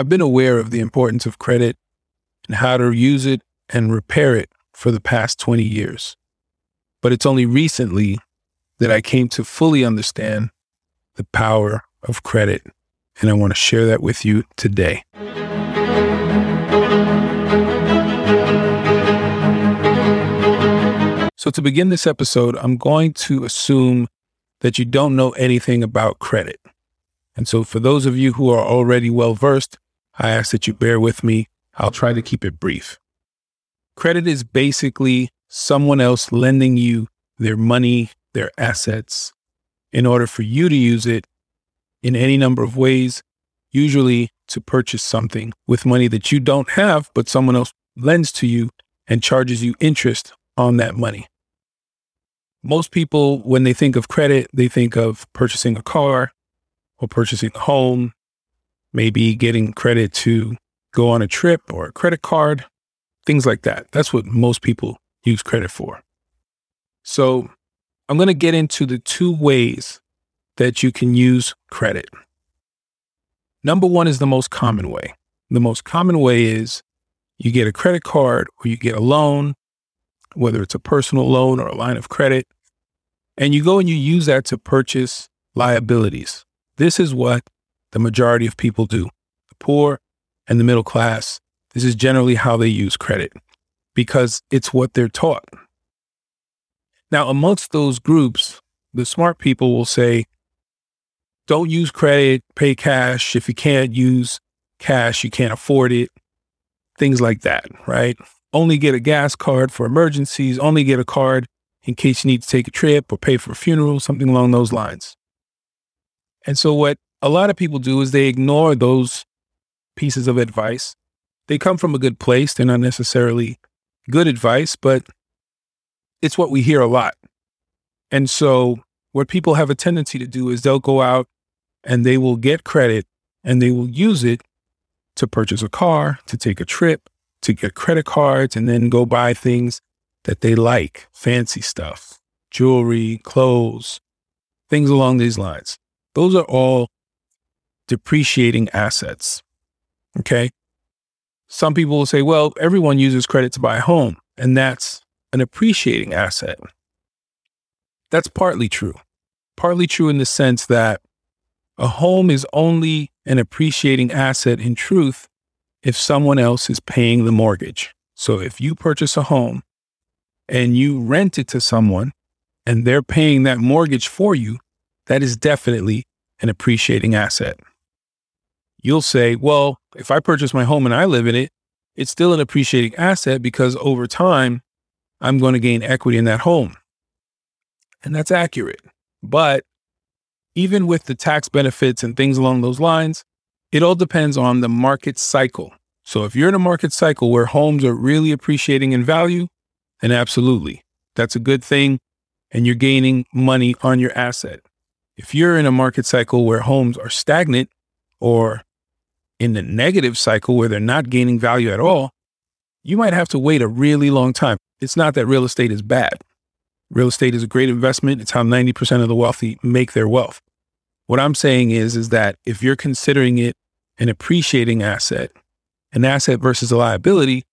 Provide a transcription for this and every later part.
I've been aware of the importance of credit and how to use it and repair it for the past 20 years. But it's only recently that I came to fully understand the power of credit. And I want to share that with you today. So, to begin this episode, I'm going to assume that you don't know anything about credit. And so, for those of you who are already well versed, I ask that you bear with me. I'll try to keep it brief. Credit is basically someone else lending you their money, their assets, in order for you to use it in any number of ways, usually to purchase something with money that you don't have, but someone else lends to you and charges you interest on that money. Most people, when they think of credit, they think of purchasing a car or purchasing a home maybe getting credit to go on a trip or a credit card, things like that. That's what most people use credit for. So I'm going to get into the two ways that you can use credit. Number one is the most common way. The most common way is you get a credit card or you get a loan, whether it's a personal loan or a line of credit, and you go and you use that to purchase liabilities. This is what the majority of people do. The poor and the middle class, this is generally how they use credit because it's what they're taught. Now, amongst those groups, the smart people will say, don't use credit, pay cash. If you can't use cash, you can't afford it. Things like that, right? Only get a gas card for emergencies, only get a card in case you need to take a trip or pay for a funeral, something along those lines. And so, what a lot of people do is they ignore those pieces of advice. They come from a good place. They're not necessarily good advice, but it's what we hear a lot. And so, what people have a tendency to do is they'll go out and they will get credit and they will use it to purchase a car, to take a trip, to get credit cards, and then go buy things that they like fancy stuff, jewelry, clothes, things along these lines. Those are all depreciating assets. Okay. Some people will say, well, everyone uses credit to buy a home, and that's an appreciating asset. That's partly true. Partly true in the sense that a home is only an appreciating asset in truth if someone else is paying the mortgage. So if you purchase a home and you rent it to someone and they're paying that mortgage for you, that is definitely an appreciating asset you'll say, well, if I purchase my home and I live in it, it's still an appreciating asset because over time, I'm going to gain equity in that home. And that's accurate. But even with the tax benefits and things along those lines, it all depends on the market cycle. So if you're in a market cycle where homes are really appreciating in value, then absolutely, that's a good thing. And you're gaining money on your asset. If you're in a market cycle where homes are stagnant or in the negative cycle where they're not gaining value at all, you might have to wait a really long time. It's not that real estate is bad. Real estate is a great investment. It's how 90% of the wealthy make their wealth. What I'm saying is, is that if you're considering it an appreciating asset, an asset versus a liability,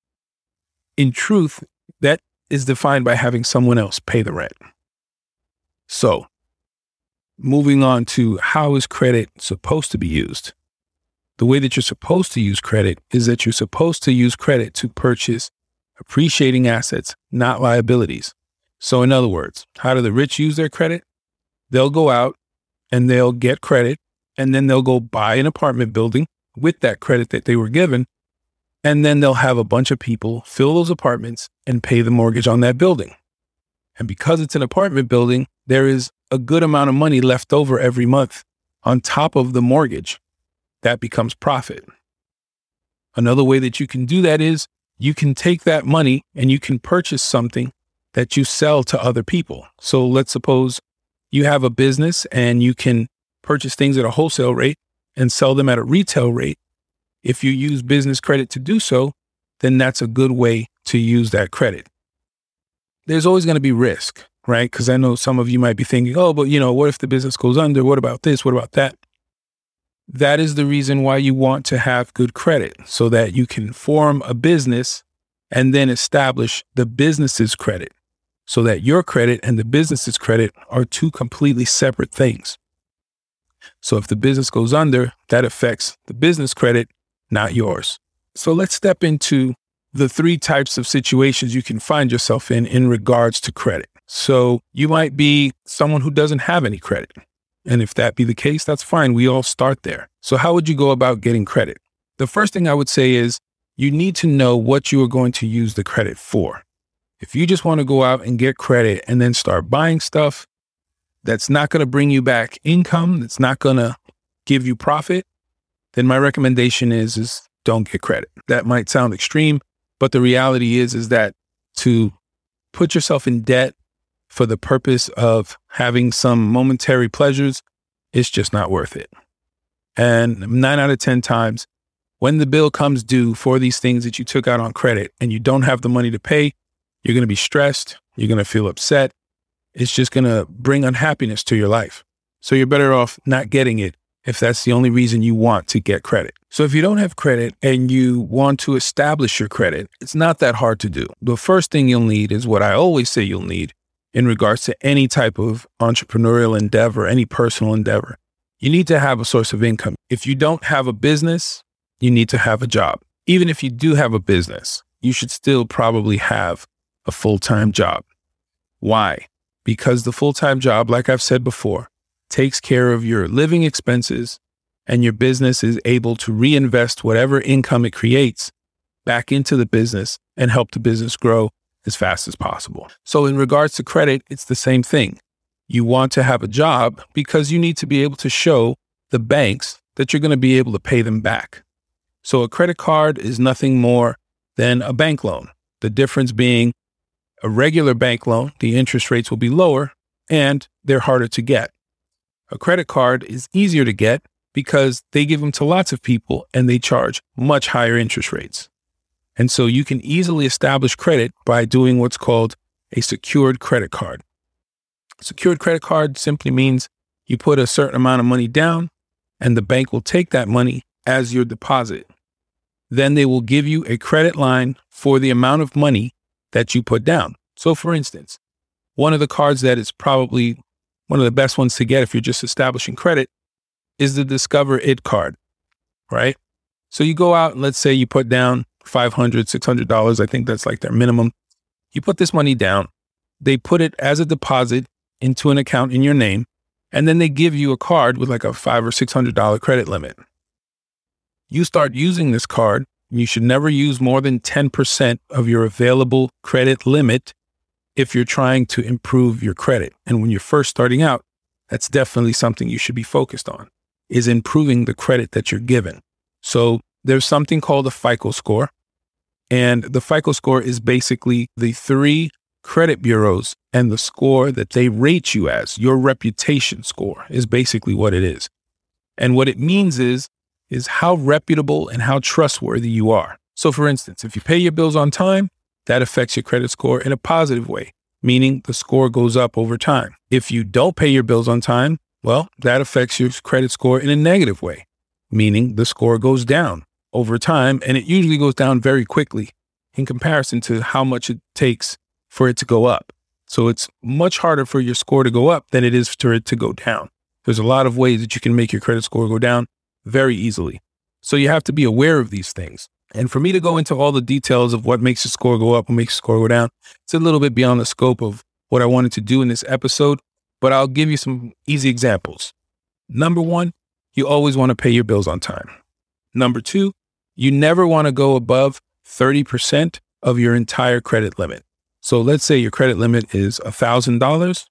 in truth, that is defined by having someone else pay the rent. So, moving on to how is credit supposed to be used? The way that you're supposed to use credit is that you're supposed to use credit to purchase appreciating assets, not liabilities. So, in other words, how do the rich use their credit? They'll go out and they'll get credit, and then they'll go buy an apartment building with that credit that they were given. And then they'll have a bunch of people fill those apartments and pay the mortgage on that building. And because it's an apartment building, there is a good amount of money left over every month on top of the mortgage that becomes profit. Another way that you can do that is you can take that money and you can purchase something that you sell to other people. So let's suppose you have a business and you can purchase things at a wholesale rate and sell them at a retail rate. If you use business credit to do so, then that's a good way to use that credit. There's always going to be risk, right? Because I know some of you might be thinking, oh, but you know, what if the business goes under? What about this? What about that? That is the reason why you want to have good credit so that you can form a business and then establish the business's credit so that your credit and the business's credit are two completely separate things. So if the business goes under, that affects the business credit, not yours. So let's step into the three types of situations you can find yourself in in regards to credit. So you might be someone who doesn't have any credit. And if that be the case, that's fine. We all start there. So how would you go about getting credit? The first thing I would say is you need to know what you are going to use the credit for. If you just want to go out and get credit and then start buying stuff that's not going to bring you back income, that's not going to give you profit, then my recommendation is is don't get credit. That might sound extreme, but the reality is is that to put yourself in debt for the purpose of having some momentary pleasures, it's just not worth it. And 9 out of 10 times when the bill comes due for these things that you took out on credit and you don't have the money to pay, you're going to be stressed. You're going to feel upset. It's just going to bring unhappiness to your life. So you're better off not getting it if that's the only reason you want to get credit. So if you don't have credit and you want to establish your credit, it's not that hard to do. The first thing you'll need is what I always say you'll need in regards to any type of entrepreneurial endeavor, any personal endeavor. You need to have a source of income. If you don't have a business, you need to have a job. Even if you do have a business, you should still probably have a full time job. Why? Because the full time job, like I've said before, takes care of your living expenses and your business is able to reinvest whatever income it creates back into the business and help the business grow as fast as possible. So, in regards to credit, it's the same thing. You want to have a job because you need to be able to show the banks that you're going to be able to pay them back. So, a credit card is nothing more than a bank loan. The difference being a regular bank loan, the interest rates will be lower and they're harder to get. A credit card is easier to get because they give them to lots of people and they charge much higher interest rates. And so you can easily establish credit by doing what's called a secured credit card. secured credit card simply means you put a certain amount of money down and the bank will take that money as your deposit. Then they will give you a credit line for the amount of money that you put down. So, for instance, one of the cards that is probably one of the best ones to get if you're just establishing credit is the Discover It card, right? So you go out and let's say you put down $500, $600. I think that's like their minimum. You put this money down, they put it as a deposit into an account in your name, and then they give you a card with like a five or $600 credit limit. You start using this card you should never use more than 10% of your available credit limit if you're trying to improve your credit. And when you're first starting out, that's definitely something you should be focused on is improving the credit that you're given. So there's something called a FICO score. And the FICO score is basically the three credit bureaus and the score that they rate you as. Your reputation score is basically what it is. And what it means is is how reputable and how trustworthy you are. So, for instance, if you pay your bills on time, that affects your credit score in a positive way, meaning the score goes up over time. If you don't pay your bills on time, well, that affects your credit score in a negative way, meaning the score goes down over time, and it usually goes down very quickly in comparison to how much it takes for it to go up. So it's much harder for your score to go up than it is for it to go down. There's a lot of ways that you can make your credit score go down very easily. So you have to be aware of these things. And for me to go into all the details of what makes your score go up, and makes your score go down, it's a little bit beyond the scope of what I wanted to do in this episode, but I'll give you some easy examples. Number one, you always want to pay your bills on time. Number two, you never want to go above 30% of your entire credit limit. So let's say your credit limit is $1,000.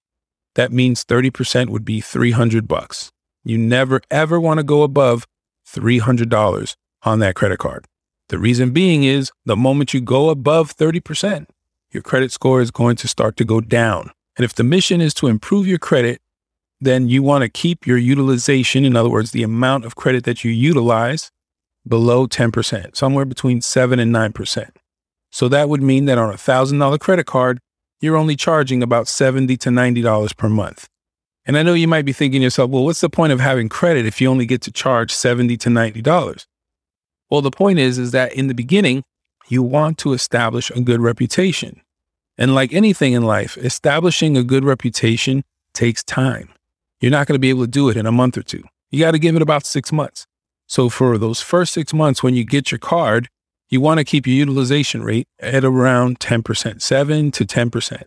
That means 30% would be 300 bucks. You never ever want to go above $300 on that credit card. The reason being is the moment you go above 30%, your credit score is going to start to go down. And if the mission is to improve your credit, then you want to keep your utilization, in other words, the amount of credit that you utilize, below 10%, somewhere between 7 and 9%. So that would mean that on a $1,000 credit card, you're only charging about 70 to $90 per month. And I know you might be thinking to yourself, well, what's the point of having credit if you only get to charge 70 to $90? Well, the point is, is that in the beginning, you want to establish a good reputation. And like anything in life, establishing a good reputation takes time. You're not going to be able to do it in a month or two. You got to give it about six months. So for those first six months, when you get your card, you want to keep your utilization rate at around 10%, 7 to 10%.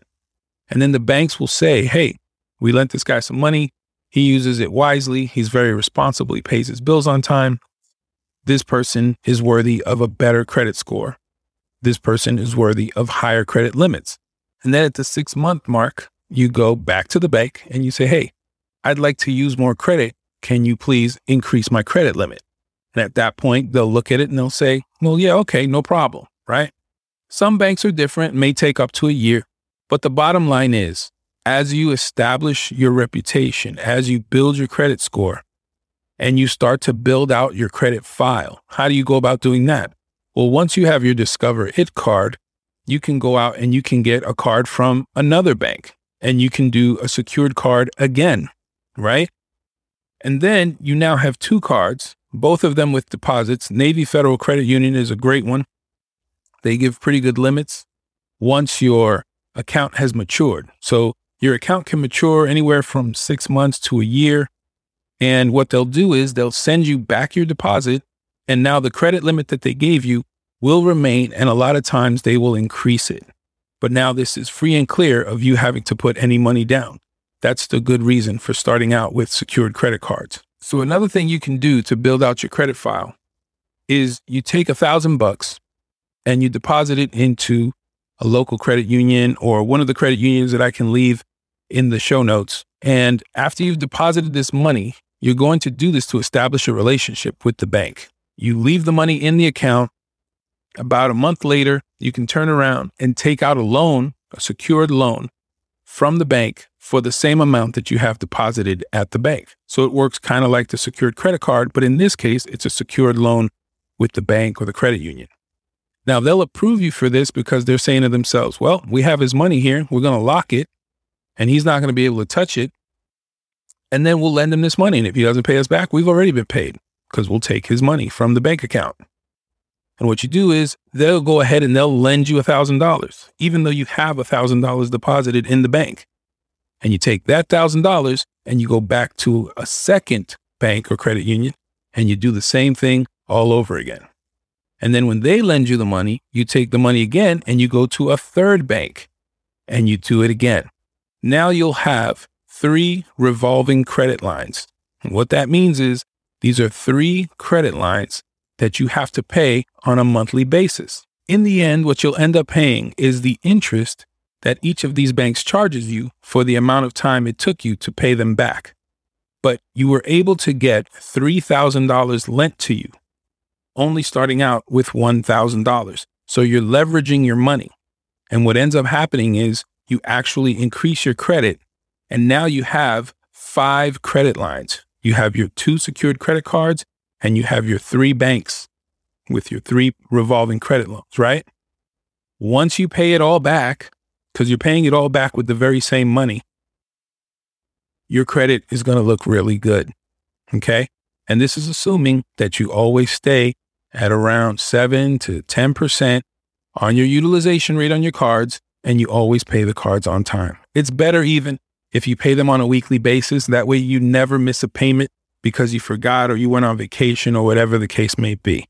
And then the banks will say, hey, we lent this guy some money. He uses it wisely. He's very responsible. He pays his bills on time. This person is worthy of a better credit score. This person is worthy of higher credit limits. And then at the six month mark, you go back to the bank and you say, Hey, I'd like to use more credit. Can you please increase my credit limit? And at that point, they'll look at it and they'll say, Well, yeah, okay, no problem, right? Some banks are different, may take up to a year. But the bottom line is, as you establish your reputation, as you build your credit score, and you start to build out your credit file, how do you go about doing that? Well, once you have your Discover It card, you can go out and you can get a card from another bank and you can do a secured card again, right? And then you now have two cards, both of them with deposits. Navy Federal Credit Union is a great one. They give pretty good limits once your account has matured. So your account can mature anywhere from six months to a year. And what they'll do is they'll send you back your deposit. And now the credit limit that they gave you will remain. And a lot of times they will increase it. But now this is free and clear of you having to put any money down. That's the good reason for starting out with secured credit cards. So another thing you can do to build out your credit file is you take a thousand bucks and you deposit it into a local credit union or one of the credit unions that I can leave in the show notes. And after you've deposited this money, you're going to do this to establish a relationship with the bank. You leave the money in the account. About a month later, you can turn around and take out a loan, a secured loan from the bank for the same amount that you have deposited at the bank. So it works kind of like the secured credit card, but in this case, it's a secured loan with the bank or the credit union. Now they'll approve you for this because they're saying to themselves, well, we have his money here. We're going to lock it and he's not going to be able to touch it. And then we'll lend him this money. And if he doesn't pay us back, we've already been paid because we'll take his money from the bank account. And what you do is they'll go ahead and they'll lend you a $1,000, even though you have a $1,000 deposited in the bank. And you take that $1,000 and you go back to a second bank or credit union and you do the same thing all over again. And then when they lend you the money, you take the money again and you go to a third bank and you do it again. Now you'll have three revolving credit lines. And what that means is these are three credit lines that you have to pay on a monthly basis. In the end, what you'll end up paying is the interest that each of these banks charges you for the amount of time it took you to pay them back. But you were able to get $3,000 lent to you, only starting out with $1,000. So you're leveraging your money. And what ends up happening is you actually increase your credit. And now you have five credit lines. You have your two secured credit cards and you have your three banks with your three revolving credit loans, right? Once you pay it all back, because you're paying it all back with the very same money, your credit is going to look really good. Okay. And this is assuming that you always stay at around seven to 10% on your utilization rate on your cards and you always pay the cards on time. It's better even if you pay them on a weekly basis. That way you never miss a payment because you forgot or you went on vacation or whatever the case may be.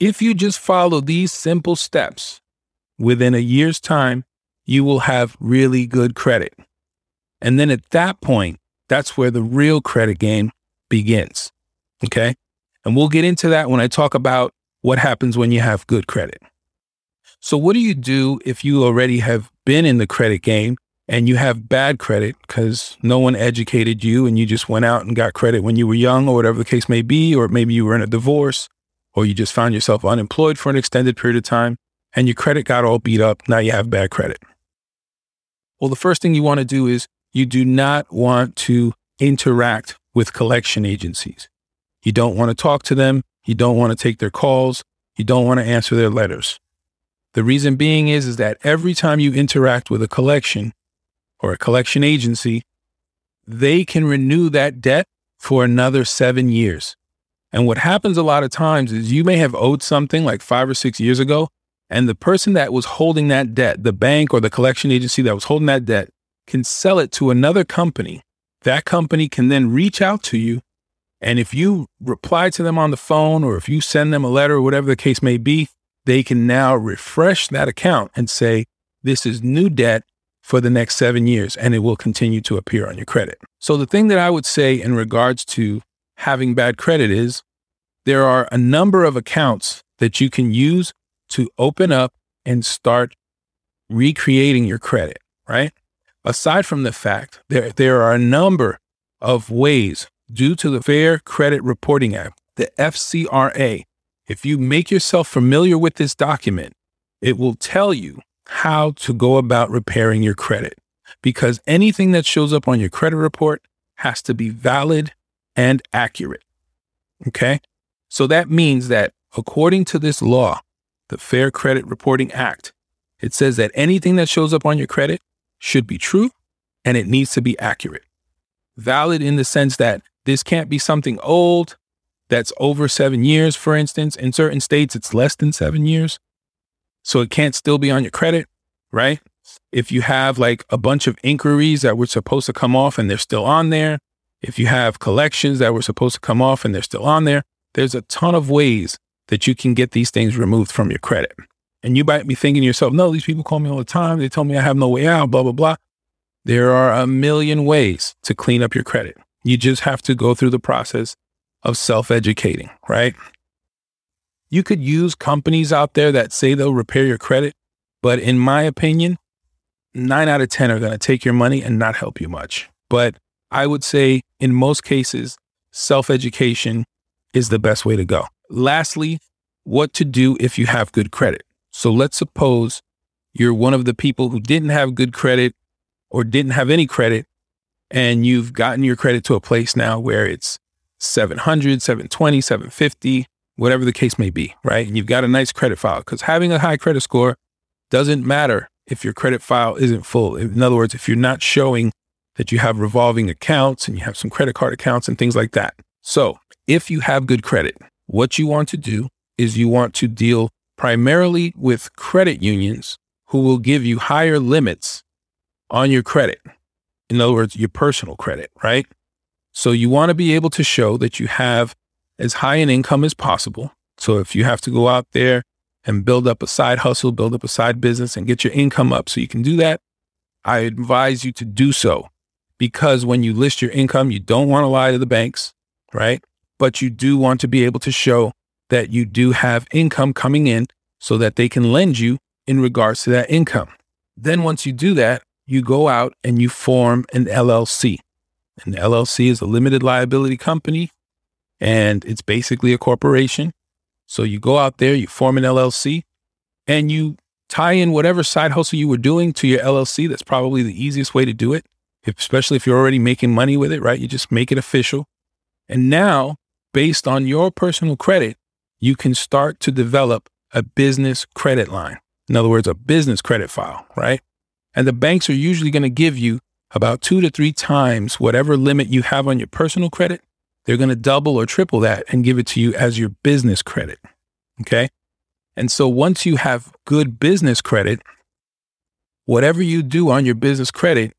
If you just follow these simple steps, within a year's time, you will have really good credit. And then at that point, that's where the real credit game begins. Okay. And we'll get into that when I talk about what happens when you have good credit. So, what do you do if you already have been in the credit game and you have bad credit because no one educated you and you just went out and got credit when you were young or whatever the case may be, or maybe you were in a divorce or you just found yourself unemployed for an extended period of time and your credit got all beat up? Now you have bad credit. Well, the first thing you want to do is you do not want to interact with collection agencies. You don't want to talk to them. You don't want to take their calls. You don't want to answer their letters. The reason being is, is that every time you interact with a collection or a collection agency, they can renew that debt for another seven years. And what happens a lot of times is you may have owed something like five or six years ago, and the person that was holding that debt, the bank or the collection agency that was holding that debt, can sell it to another company. That company can then reach out to you. And if you reply to them on the phone or if you send them a letter or whatever the case may be, they can now refresh that account and say, this is new debt for the next seven years, and it will continue to appear on your credit. So, the thing that I would say in regards to having bad credit is there are a number of accounts that you can use to open up and start recreating your credit, right? Aside from the fact there, there are a number of ways due to the Fair Credit Reporting Act, the FCRA. If you make yourself familiar with this document, it will tell you how to go about repairing your credit because anything that shows up on your credit report has to be valid and accurate. Okay. So that means that according to this law, the Fair Credit Reporting Act, it says that anything that shows up on your credit should be true and it needs to be accurate. Valid in the sense that this can't be something old that's over seven years, for instance. In certain states, it's less than seven years. So it can't still be on your credit, right? If you have like a bunch of inquiries that were supposed to come off and they're still on there, if you have collections that were supposed to come off and they're still on there, there's a ton of ways that you can get these things removed from your credit. And you might be thinking to yourself, no, these people call me all the time. They tell me I have no way out, blah, blah, blah. There are a million ways to clean up your credit. You just have to go through the process of self educating, right? You could use companies out there that say they'll repair your credit, but in my opinion, nine out of 10 are going to take your money and not help you much. But I would say in most cases, self education is the best way to go. Lastly, what to do if you have good credit. So let's suppose you're one of the people who didn't have good credit or didn't have any credit, and you've gotten your credit to a place now where it's 700, 720, 750, whatever the case may be, right? And you've got a nice credit file because having a high credit score doesn't matter if your credit file isn't full. In other words, if you're not showing that you have revolving accounts and you have some credit card accounts and things like that. So, if you have good credit, what you want to do is you want to deal primarily with credit unions who will give you higher limits on your credit. In other words, your personal credit, right? So you want to be able to show that you have as high an income as possible. So if you have to go out there and build up a side hustle, build up a side business and get your income up so you can do that, I advise you to do so because when you list your income, you don't want to lie to the banks, right? But you do want to be able to show that you do have income coming in so that they can lend you in regards to that income. Then once you do that, you go out and you form an LLC. An LLC is a limited liability company and it's basically a corporation. So you go out there, you form an LLC, and you tie in whatever side hustle you were doing to your LLC. That's probably the easiest way to do it, especially if you're already making money with it, right? You just make it official. And now, based on your personal credit, you can start to develop a business credit line. In other words, a business credit file, right? And the banks are usually going to give you about two to three times whatever limit you have on your personal credit they're going to double or triple that and give it to you as your business credit. Okay. And so once you have good business credit, whatever you do on your business credit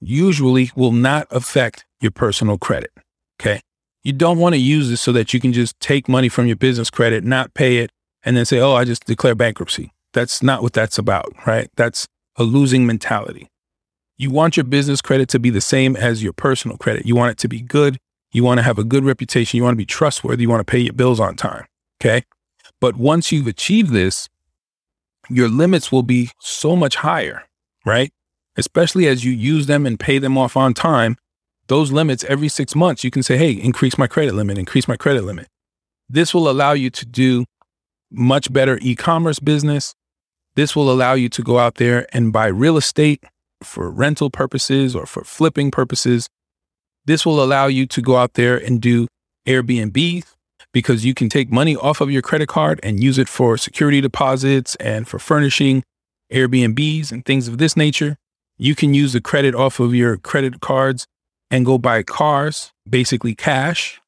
usually will not affect your personal credit. Okay. You don't want to use this so that you can just take money from your business credit, not pay it, and then say, oh, I just declare bankruptcy. That's not what that's about, right? That's a losing mentality. You want your business credit to be the same as your personal credit. You want it to be good. You want to have a good reputation. You want to be trustworthy. You want to pay your bills on time. Okay. But once you've achieved this, your limits will be so much higher, right? Especially as you use them and pay them off on time. Those limits every six months, you can say, hey, increase my credit limit, increase my credit limit. This will allow you to do much better e commerce business. This will allow you to go out there and buy real estate for rental purposes or for flipping purposes this will allow you to go out there and do Airbnb because you can take money off of your credit card and use it for security deposits and for furnishing Airbnbs and things of this nature. You can use the credit off of your credit cards and go buy cars, basically cash,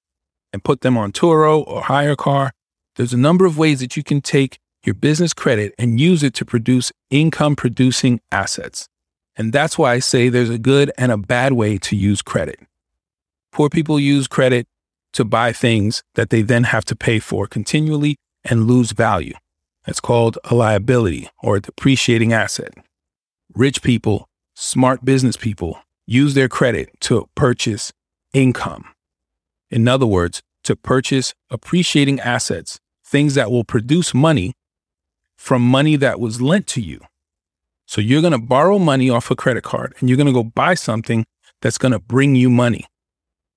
and put them on Turo or HyreCar. There's a number of ways that you can take your business credit and use it to produce income producing assets. And that's why I say there's a good and a bad way to use credit. Poor people use credit to buy things that they then have to pay for continually and lose value. That's called a liability or a depreciating asset. Rich people, smart business people, use their credit to purchase income. In other words, to purchase appreciating assets, things that will produce money from money that was lent to you. So you're going to borrow money off a credit card and you're going to go buy something that's going to bring you money.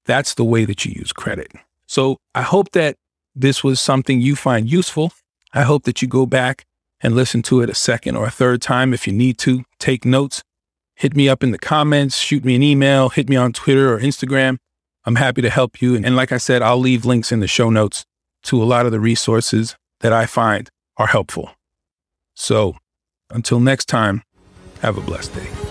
That's the way that you use credit. So I hope that this was something you find useful. I hope that you go back and listen to it a second or a third time if you need to. Take notes hit me up in the comments, shoot me an email, hit me on Twitter or Instagram. I'm happy to help you. And like I said, I'll leave links in the show notes to a lot of the resources that I find are helpful. So until next time, have a blessed day.